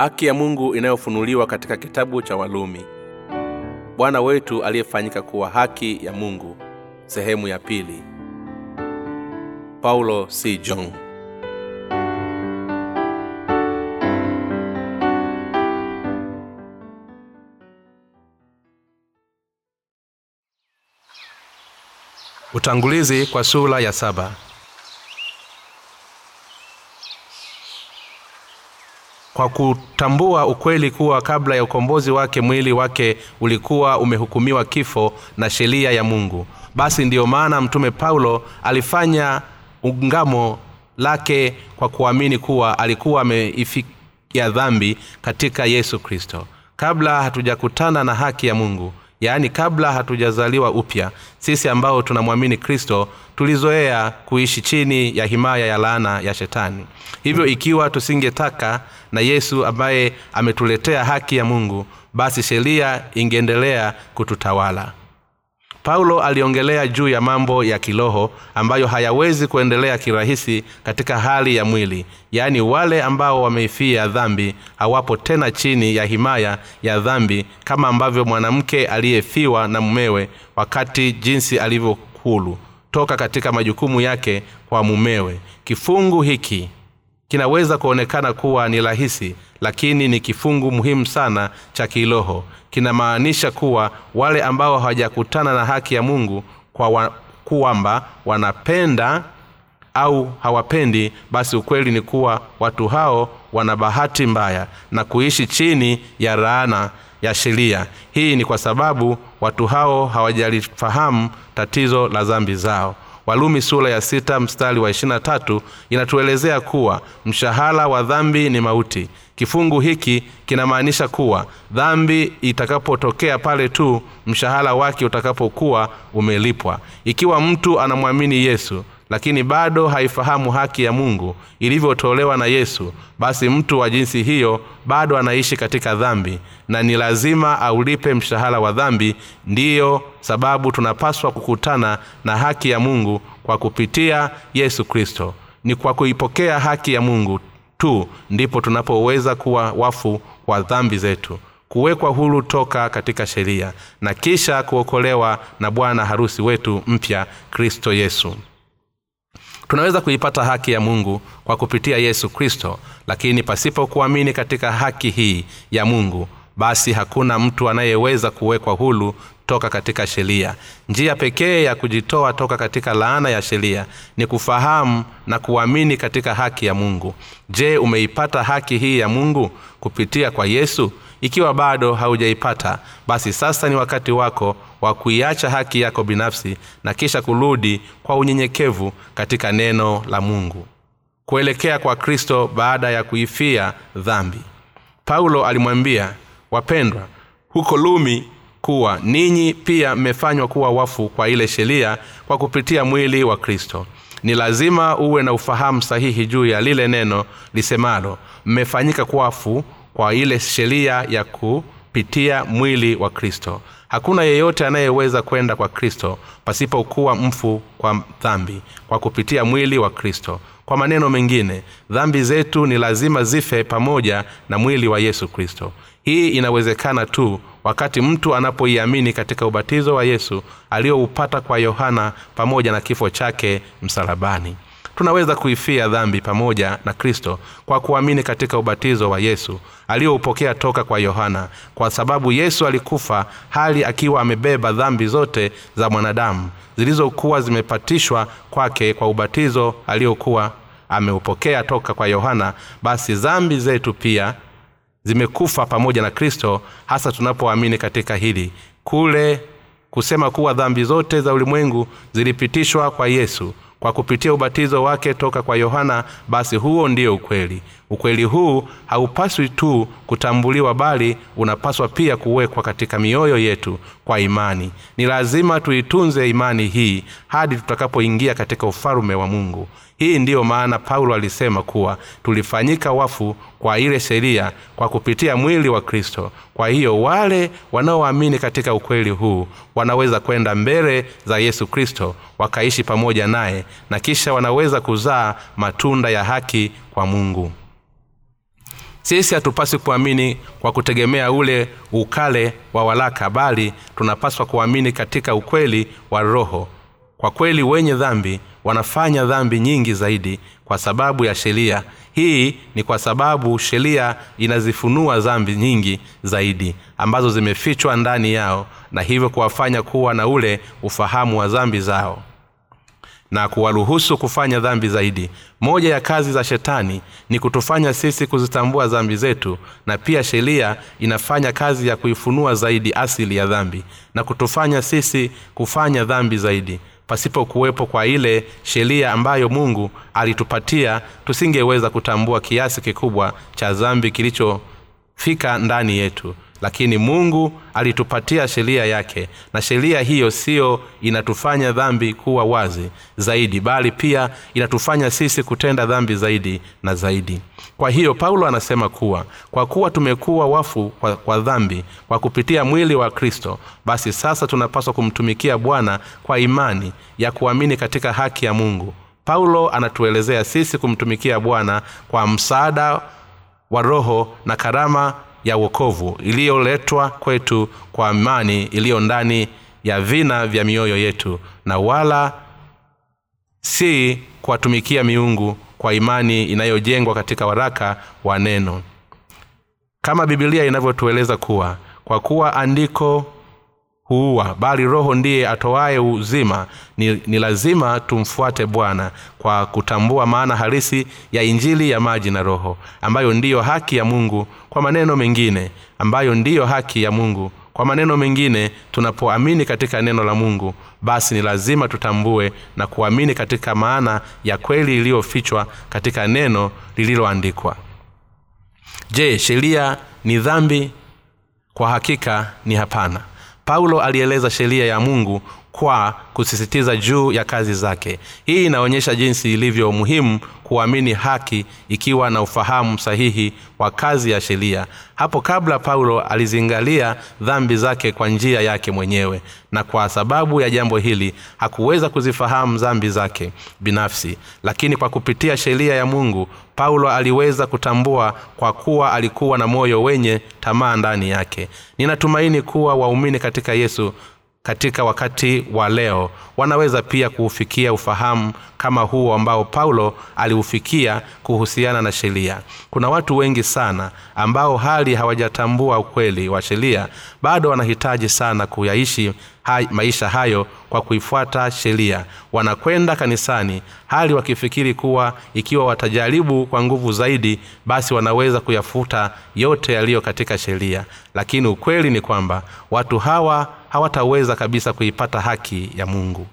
haki ya mungu inayofunuliwa katika kitabu cha walumi bwana wetu aliyefanyika kuwa haki ya mungu sehemu ya pili. Paulo c. John. Utangulizi kwa sura ya saba kwa kutambua ukweli kuwa kabla ya ukombozi wake mwili wake ulikuwa umehukumiwa kifo na sheria ya mungu. Basi ndiyo maana mtume paulo alifanya ungamo lake kwa kuamini kuwa alikuwa ameifikia dhambi katika yesu kristo. Kabla hatujakutana na haki ya mungu yaani kabla hatujazaliwa upya sisi ambao tunamwamini kristo tulizoea kuishi chini ya himaya ya laana ya shetani. Hivyo ikiwa tusingetaka na yesu ambaye ametuletea haki ya mungu basi sheria ingeendelea kututawala paulo aliongelea juu ya mambo ya kiroho ambayo hayawezi kuendelea kirahisi katika hali ya mwili yaani wale ambao wameifia dhambi hawapo tena chini ya himaya ya dhambi kama ambavyo mwanamke aliyefiwa na mumewe wakati jinsi alivyohulu toka katika majukumu yake kwa mumewe. Kifungu hiki kinaweza kuonekana kuwa ni rahisi lakini ni kifungu muhimu sana cha kiroho kinamaanisha kuwa wale ambao hawajakutana na haki ya mungu kwa wa, kwamba wanapenda au hawapendi basi ukweli ni kuwa watu hao wana bahati mbaya na kuishi chini ya raana ya sheria. Hii ni kwa sababu watu hao hawajalifahamu tatizo la dhambi zao. Walumi sura ya sita mstari wa ishirina tatu inatuelezea kuwa mshahara wa dhambi ni mauti kifungu hiki kinamaanisha kuwa dhambi itakapotokea pale tu mshahara wake utakapokuwa umelipwa. Ikiwa mtu anamwamini yesu lakini bado haifahamu haki ya mungu ilivyotolewa na yesu basi mtu wa jinsi hiyo bado anaishi katika dhambi. Na ni lazima aulipe mshahara wa dhambi ndiyo sababu tunapaswa kukutana na haki ya mungu kwa kupitia yesu kristo. Ni kwa kuipokea haki ya mungu tu ndipo tunapoweza kuwa wafu kwa dhambi zetu. Kuwekwa huru toka katika sheria na kisha kuokolewa na bwana harusi wetu mpya kristo yesu. Tunaweza kuipata haki ya mungu kwa kupitia yesu kristo lakini pasipo kuamini katika haki hii ya mungu basi hakuna mtu anayeweza kuwekwa hulu toka katika sheria. Njia pekee ya kujitoa toka katika laana ya sheria ni kufahamu na kuamini katika haki ya mungu. Je umeipata haki hii ya mungu? Kupitia kwa yesu? Ikiwa bado haujaipata basi sasa ni wakati wako wa kuiacha haki yako binafsi na kisha kurudi kwa unyenyekevu katika neno la mungu. Kuelekea kwa kristo baada ya kuifia dhambi. Paulo alimwambia wapendwa huko lumi kuwa ninyi pia mmefanywa kuwa wafu kwa ile sheria kwa kupitia mwili wa kristo. Ni lazima uwe na ufahamu sahihi juu ya lile neno lisemalo mmefanyika kwafu kwa ile sheria ya kupitia mwili wa kristo. Hakuna yeyote anayeweza kwenda kwa kristo pasipokuwa mfu kwa dhambi kwa kupitia mwili wa kristo. Kwa maneno mengine dhambi zetu ni lazima zife pamoja na mwili wa yesu kristo hii inawezekana tu wakati mtu anapoiamini katika ubatizo wa yesu aliyoupata kwa yohana pamoja na kifo chake msalabani. Tunaweza kuifia dhambi pamoja na kristo kwa kuamini katika ubatizo wa yesu aliyoupokea toka kwa yohana kwa sababu yesu alikufa hali akiwa amebeba dhambi zote za mwanadamu zilizokuwa zimepatishwa kwake kwa ubatizo aliyokuwa ameupokea toka kwa yohana. Basi dhambi zetu pia zimekufa pamoja na kristo hasa tunapoamini katika hili. Kule kusema kuwa dhambi zote za ulimwengu zilipitishwa kwa yesu kwa kupitia ubatizo wake toka kwa yohana basi huo ndio ukweli ukweli huu haupaswi tu kutambuliwa bali unapaswa pia kuwekwa katika mioyo yetu kwa imani. Ni lazima tuitunze imani hii hadi tutakapoingia katika ufalume wa mungu. Hii ndiyo maana paulo alisema kuwa tulifanyika wafu kwa ile sheria kwa kupitia mwili wa kristo. Kwa hiyo wale wanaoamini katika ukweli huu wanaweza kwenda mbele za yesu kristo wakaishi pamoja naye na kisha wanaweza kuzaa matunda ya haki kwa mungu sisi hatupaswi kuamini kwa kutegemea ule ukale wa walaka bali tunapaswa kuamini katika ukweli wa roho. Kwa kweli wenye dhambi wanafanya dhambi nyingi zaidi kwa sababu ya sheria. Hii ni kwa sababu sheria inazifunua dhambi nyingi zaidi ambazo zimefichwa ndani yao na hivyo kuwafanya kuwa na ule ufahamu wa dhambi zao na kuwaruhusu kufanya dhambi zaidi. Moja ya kazi za shetani ni kutufanya sisi kuzitambua dhambi zetu na pia sheria inafanya kazi ya kuifunua zaidi asili ya dhambi na kutufanya sisi kufanya dhambi zaidi. Pasipo kuwepo kwa ile sheria ambayo mungu alitupatia tusingeweza kutambua kiasi kikubwa cha dhambi kilichofika ndani yetu lakini mungu alitupatia sheria yake na sheria hiyo siyo inatufanya dhambi kuwa wazi zaidi bali pia inatufanya sisi kutenda dhambi zaidi na zaidi. Kwa hiyo paulo anasema kuwa kwa kuwa tumekuwa wafu kwa, kwa dhambi kwa kupitia mwili wa kristo basi sasa tunapaswa kumtumikia bwana kwa imani ya kuamini katika haki ya mungu. Paulo anatuelezea sisi kumtumikia bwana kwa msaada wa roho na karama ya uokovu iliyoletwa kwetu kwa amani iliyo ndani ya vina vya mioyo yetu na wala si kuwatumikia miungu kwa imani inayojengwa katika waraka wa neno. Kama bibilia inavyotueleza kuwa kwa kuwa andiko huua bali roho ndiye atoaye uzima. Ni, ni lazima tumfuate bwana kwa kutambua maana halisi ya injili ya maji na roho ambayo ndiyo haki ya mungu kwa maneno mengine ambayo ndiyo haki ya mungu kwa maneno mengine. Tunapoamini katika neno la mungu basi ni lazima tutambue na kuamini katika maana ya kweli iliyofichwa katika neno lililoandikwa. Je sheria ni dhambi? Kwa hakika ni hapana paulo alieleza sheria ya mungu kwa kusisitiza juu ya kazi zake. Hii inaonyesha jinsi ilivyo muhimu kuamini haki ikiwa na ufahamu sahihi wa kazi ya sheria. Hapo kabla paulo alizingalia dhambi zake kwa njia yake mwenyewe na kwa sababu ya jambo hili hakuweza kuzifahamu dhambi zake binafsi. Lakini kwa kupitia sheria ya mungu paulo aliweza kutambua kwa kuwa alikuwa na moyo wenye tamaa ndani yake. Ninatumaini kuwa waumini katika yesu katika wakati wa leo. Wanaweza pia kuufikia ufahamu kama huo ambao paulo aliufikia kuhusiana na sheria. Kuna watu wengi sana ambao hali hawajatambua ukweli wa sheria bado wanahitaji sana kuyaishi hai, maisha hayo kwa kuifuata sheria. Wanakwenda kanisani hali wakifikiri kuwa ikiwa watajaribu kwa nguvu zaidi basi wanaweza kuyafuta yote yaliyo katika sheria. Lakini ukweli ni kwamba watu hawa hawataweza kabisa kuipata haki ya mungu.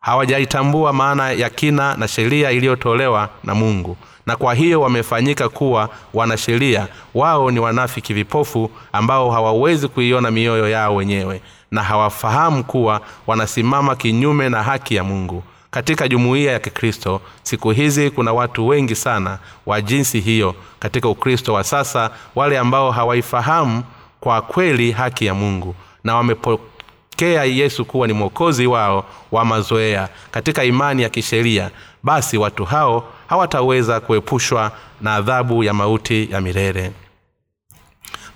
Hawajaitambua maana ya kina na sheria iliyotolewa na mungu na kwa hiyo wamefanyika kuwa wanasheria. Wao ni wanafiki vipofu ambao hawawezi kuiona mioyo yao wenyewe na hawafahamu kuwa wanasimama kinyume na haki ya mungu. Katika jumuiya ya kikristo siku hizi kuna watu wengi sana wa jinsi hiyo katika ukristo wa sasa wale ambao hawaifahamu kwa kweli haki ya mungu na wamepokea yesu kuwa ni mwokozi wao wa mazoea katika imani ya kisheria basi watu hao hawataweza kuepushwa na adhabu ya mauti ya milele.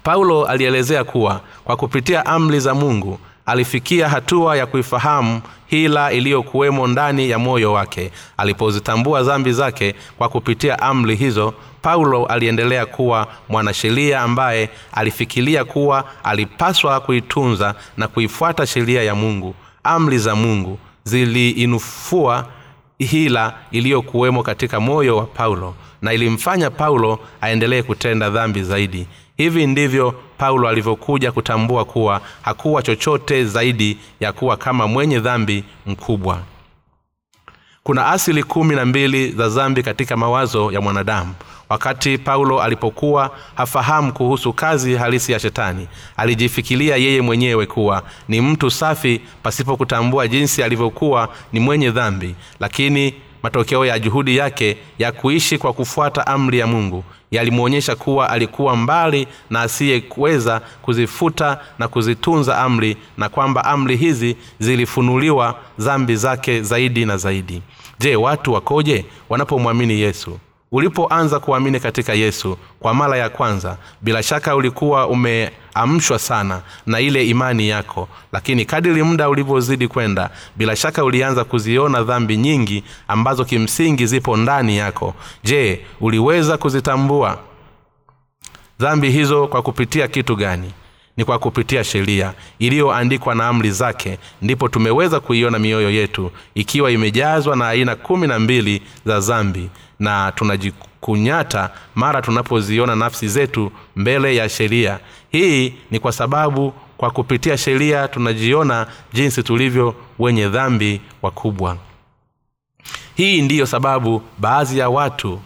Paulo alielezea kuwa kwa kupitia amri za mungu alifikia hatua ya kuifahamu hila iliyokuwemo ndani ya moyo wake. Alipozitambua dhambi zake kwa kupitia amri hizo paulo aliendelea kuwa mwanasheria ambaye alifikiria kuwa alipaswa kuitunza na kuifuata sheria ya mungu. Amri za mungu ziliinufua hila iliyokuwemo katika moyo wa paulo na ilimfanya paulo aendelee kutenda dhambi zaidi hivi ndivyo paulo alivyokuja kutambua kuwa hakuwa chochote zaidi ya kuwa kama mwenye dhambi mkubwa. Kuna asili kumi na mbili za dhambi katika mawazo ya mwanadamu. Wakati paulo alipokuwa hafahamu kuhusu kazi halisi ya shetani alijifikiria yeye mwenyewe kuwa ni mtu safi pasipo kutambua jinsi alivyokuwa ni mwenye dhambi lakini matokeo ya juhudi yake ya kuishi kwa kufuata amri ya mungu yalimwonyesha kuwa alikuwa mbali na asiyeweza kuzifuta na kuzitunza amri na kwamba amri hizi zilifunuliwa dhambi zake zaidi na zaidi. Je watu wakoje wanapomwamini yesu ulipoanza kuamini katika yesu kwa mara ya kwanza bila shaka ulikuwa umeamshwa sana na ile imani yako. Lakini kadiri muda ulivyozidi kwenda bila shaka ulianza kuziona dhambi nyingi ambazo kimsingi zipo ndani yako. Je uliweza kuzitambua? Dhambi hizo kwa kupitia kitu gani? Ni kwa kupitia sheria iliyoandikwa na amri zake ndipo tumeweza kuiona mioyo yetu ikiwa imejazwa na aina kumi na mbili za zambi na tunajikunyata mara tunapoziona nafsi zetu mbele ya sheria. Hii ni kwa sababu kwa kupitia sheria tunajiona jinsi tulivyo wenye dhambi wakubwa. Hii ndiyo sababu baadhi ya watu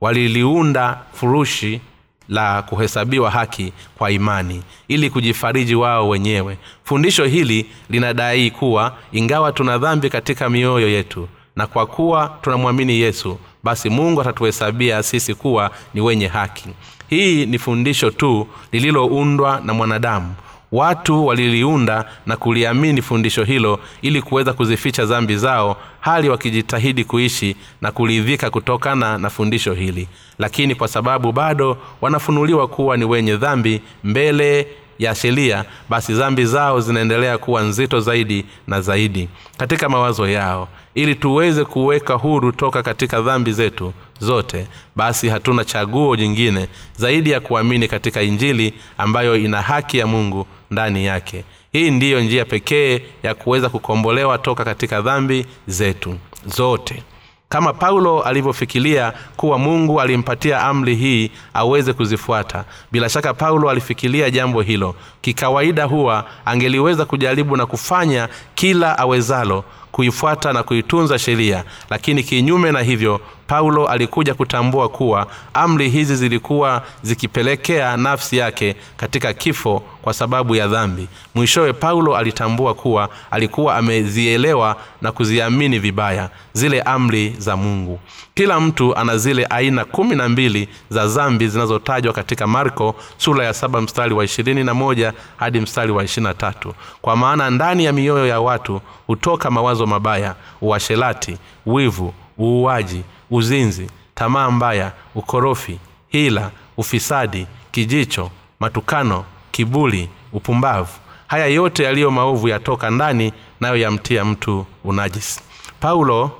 waliliunda furushi la kuhesabiwa haki kwa imani ili kujifariji wao wenyewe. Fundisho hili linadai kuwa ingawa tuna dhambi katika mioyo yetu na kwa kuwa tunamwamini yesu basi mungu atatuhesabia sisi kuwa ni wenye haki. Hii ni fundisho tu lililoundwa na mwanadamu. Watu waliliunda na kuliamini fundisho hilo ili kuweza kuzificha dhambi zao hali wakijitahidi kuishi na kuridhika kutokana na fundisho hili. Lakini kwa sababu bado wanafunuliwa kuwa ni wenye dhambi mbele ya sheria basi dhambi zao zinaendelea kuwa nzito zaidi na zaidi katika mawazo yao. Ili tuweze kuweka huru toka katika dhambi zetu zote basi hatuna chaguo jingine zaidi ya kuamini katika injili ambayo ina haki ya mungu ndani yake. Hii ndiyo njia pekee ya kuweza kukombolewa toka katika dhambi zetu zote. Kama paulo alivyofikiria kuwa mungu alimpatia amri hii aweze kuzifuata. Bila shaka paulo alifikiria jambo hilo. Kikawaida huwa angeliweza kujaribu na kufanya kila awezalo kuifuata na kuitunza sheria. Lakini kinyume na hivyo paulo alikuja kutambua kuwa amri hizi zilikuwa zikipelekea nafsi yake katika kifo kwa sababu ya dhambi. Mwishowe paulo alitambua kuwa alikuwa amezielewa na kuziamini vibaya zile amri za mungu. Kila mtu ana zile aina kumi na mbili za zambi zinazotajwa katika marko sura ya saba mstari wa ishirini na moja hadi mstari wa ishirina tatu. Kwa maana ndani ya mioyo ya watu hutoka mawazo mabaya uashelati wivu uuaji uzinzi tamaa mbaya ukorofi hila ufisadi kijicho matukano kibuli upumbavu. Haya yote yaliyo maovu yatoka ndani nayo yamtia mtu unajisi. Paulo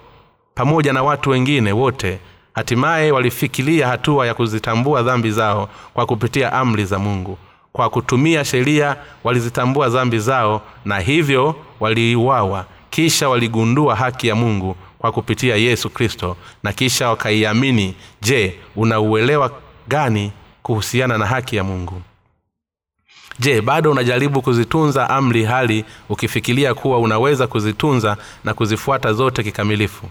pamoja na watu wengine wote hatimaye walifikiria hatua ya kuzitambua dhambi zao kwa kupitia amri za mungu. Kwa kutumia sheria walizitambua dhambi zao na hivyo waliiwawa kisha waligundua haki ya mungu kwa kupitia yesu kristo na kisha wakaiamini. Je unauelewa gani kuhusiana na haki ya mungu? Je bado unajaribu kuzitunza amri hali ukifikiria kuwa unaweza kuzitunza na kuzifuata zote kikamilifu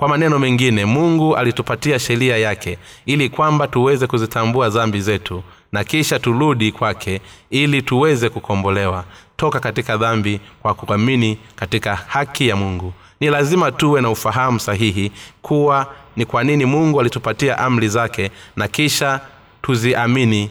kwa maneno mengine mungu alitupatia sheria yake ili kwamba tuweze kuzitambua dhambi zetu na kisha turudi kwake ili tuweze kukombolewa. Toka katika dhambi kwa kuamini katika haki ya mungu. Ni lazima tuwe na ufahamu sahihi kuwa ni kwa nini mungu alitupatia amri zake na kisha tuziamini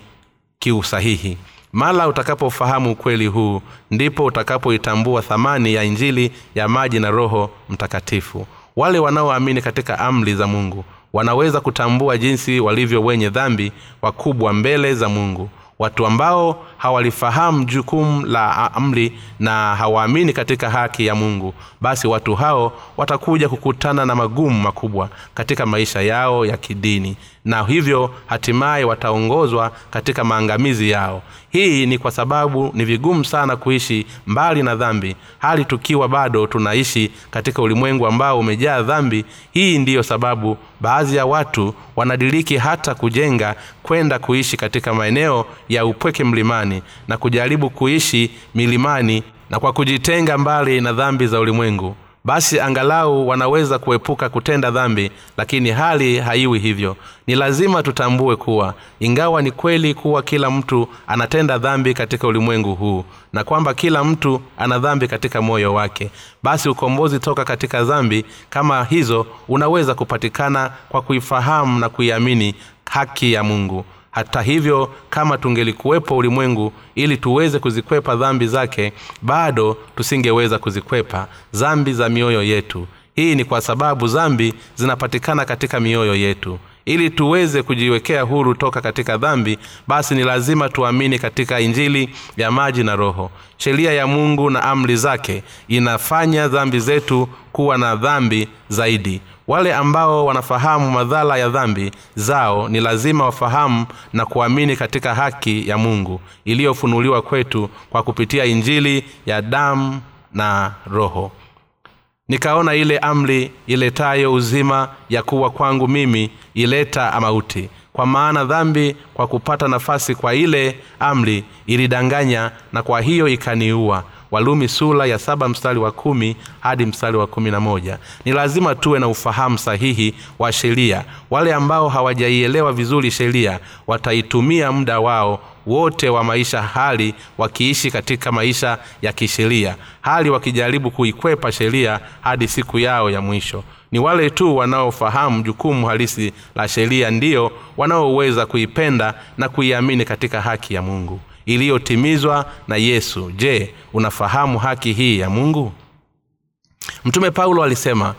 kiusahihi. Mara utakapofahamu ukweli huu ndipo utakapoitambua thamani ya injili ya maji na roho mtakatifu wale wanaoamini katika amri za mungu wanaweza kutambua jinsi walivyo wenye dhambi wakubwa mbele za mungu. Watu ambao hawalifahamu jukumu la amri na hawaamini katika haki ya mungu basi watu hao watakuja kukutana na magumu makubwa katika maisha yao ya kidini na hivyo hatimaye wataongozwa katika maangamizi yao. Hii ni kwa sababu ni vigumu sana kuishi mbali na dhambi hali tukiwa bado tunaishi katika ulimwengu ambao umejaa dhambi. Hii ndiyo sababu baadhi ya watu wanadiriki hata kujenga kwenda kuishi katika maeneo ya upweke mlimani na kujaribu kuishi milimani na kwa kujitenga mbali na dhambi za ulimwengu. Basi angalau wanaweza kuepuka kutenda dhambi lakini hali haiwi hivyo. Ni lazima tutambue kuwa ingawa ni kweli kuwa kila mtu anatenda dhambi katika ulimwengu huu na kwamba kila mtu ana dhambi katika moyo wake basi ukombozi toka katika dhambi kama hizo unaweza kupatikana kwa kuifahamu na kuiamini haki ya mungu hata hivyo kama tungelikuwepo ulimwengu ili tuweze kuzikwepa dhambi zake bado tusingeweza kuzikwepa zambi za mioyo yetu. Hii ni kwa sababu zambi zinapatikana katika mioyo yetu. Ili tuweze kujiwekea huru toka katika dhambi basi ni lazima tuamini katika injili ya maji na roho. Sheria ya mungu na amri zake inafanya dhambi zetu kuwa na dhambi zaidi wale ambao wanafahamu madhara ya dhambi zao ni lazima wafahamu na kuamini katika haki ya mungu iliyofunuliwa kwetu kwa kupitia injili ya damu na roho. Nikaona ile amri iletayo uzima ya kuwa kwangu mimi ileta mauti. Kwa maana dhambi kwa kupata nafasi kwa ile amri ilidanganya na kwa hiyo ikaniua walumi sura ya saba mstari wa kumi hadi mstari wa kumi na moja. Ni lazima tuwe na ufahamu sahihi wa sheria. Wale ambao hawajaielewa vizuri sheria wataitumia muda wao wote wa maisha hali wakiishi katika maisha ya kisheria. Hali wakijaribu kuikwepa sheria hadi siku yao ya mwisho. Ni wale tu wanaofahamu jukumu halisi la sheria ndiyo wanaoweza kuipenda na kuiamini katika haki ya mungu iliyotimizwa na yesu. Je unafahamu haki hii ya mungu? Mtume paulo alisema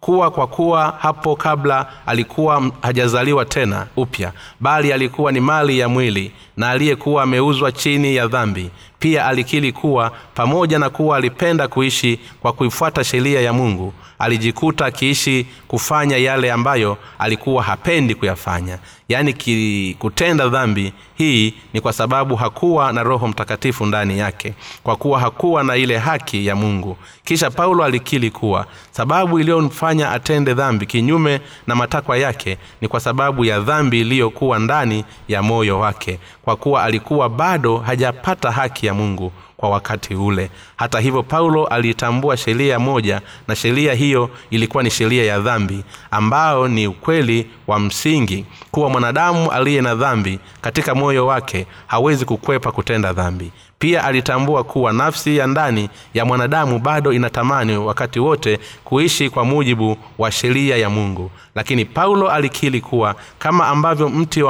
kuwa kwa kuwa hapo kabla alikuwa hajazaliwa tena upya bali alikuwa ni mali ya mwili na aliyekuwa ameuzwa chini ya dhambi pia alikili kuwa pamoja na kuwa alipenda kuishi kwa kuifuata sheria ya mungu alijikuta akiishi kufanya yale ambayo alikuwa hapendi kuyafanya. Yaani kutenda dhambi hii ni kwa sababu hakuwa na roho mtakatifu ndani yake kwa kuwa hakuwa na ile haki ya mungu. Kisha paulo alikili kuwa sababu iliyomfanya atende dhambi kinyume na matakwa yake ni kwa sababu ya dhambi iliyokuwa ndani ya moyo wake kwa kuwa alikuwa bado hajapata haki ya mungu kwa wakati ule hata hivyo paulo aliitambua sheria moja na sheria hiyo ilikuwa ni sheria ya dhambi ambayo ni ukweli wa msingi kuwa mwanadamu aliye na dhambi katika moyo wake hawezi kukwepa kutenda dhambi. Pia alitambua kuwa nafsi ya ndani ya mwanadamu bado inatamani wakati wote kuishi kwa mujibu wa sheria ya mungu. Lakini paulo alikili kuwa kama ambavyo mti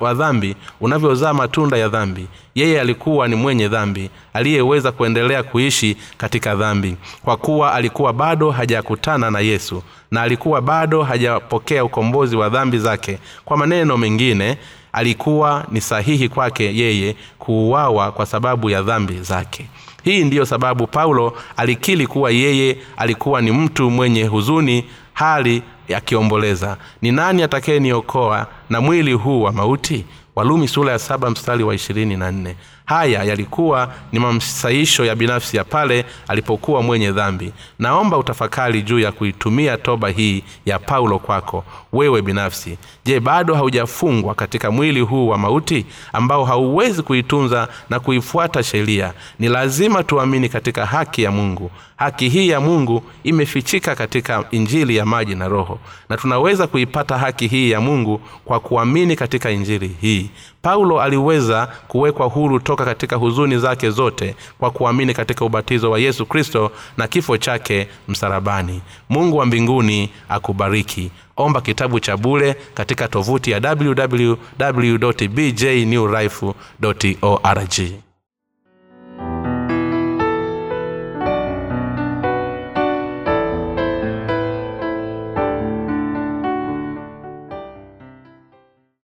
wa dhambi unavyozaa matunda ya dhambi yeye alikuwa ni mwenye dhambi aliyeweza kuendelea kuishi katika dhambi. Kwa kuwa alikuwa bado hajakutana na yesu na alikuwa bado hajapokea ukombozi wa dhambi zake. Kwa maneno mengine alikuwa ni sahihi kwake yeye kuuawa kwa sababu ya dhambi zake. Hii ndiyo sababu paulo alikili kuwa yeye alikuwa ni mtu mwenye huzuni hali akiomboleza ni nani atakayeniokoa na mwili huu wa mauti? Walumi sura ya saba mstari wa ishirini na nne haya yalikuwa ni mamsaisho ya binafsi ya pale alipokuwa mwenye dhambi. Naomba utafakari juu ya kuitumia toba hii ya paulo kwako wewe binafsi. Je bado haujafungwa katika mwili huu wa mauti ambao hauwezi kuitunza na kuifuata sheria? Ni lazima tuamini katika haki ya mungu. Haki hii ya mungu imefichika katika injili ya maji na roho. Na tunaweza kuipata haki hii ya mungu kwa kuamini katika injili hii paulo aliweza kuwekwa huru toka katika huzuni zake zote kwa kuamini katika ubatizo wa yesu kristo na kifo chake msarabani mungu wa mbinguni akubariki. Omba kitabu cha bule katika tovuti ya www bjnewlife org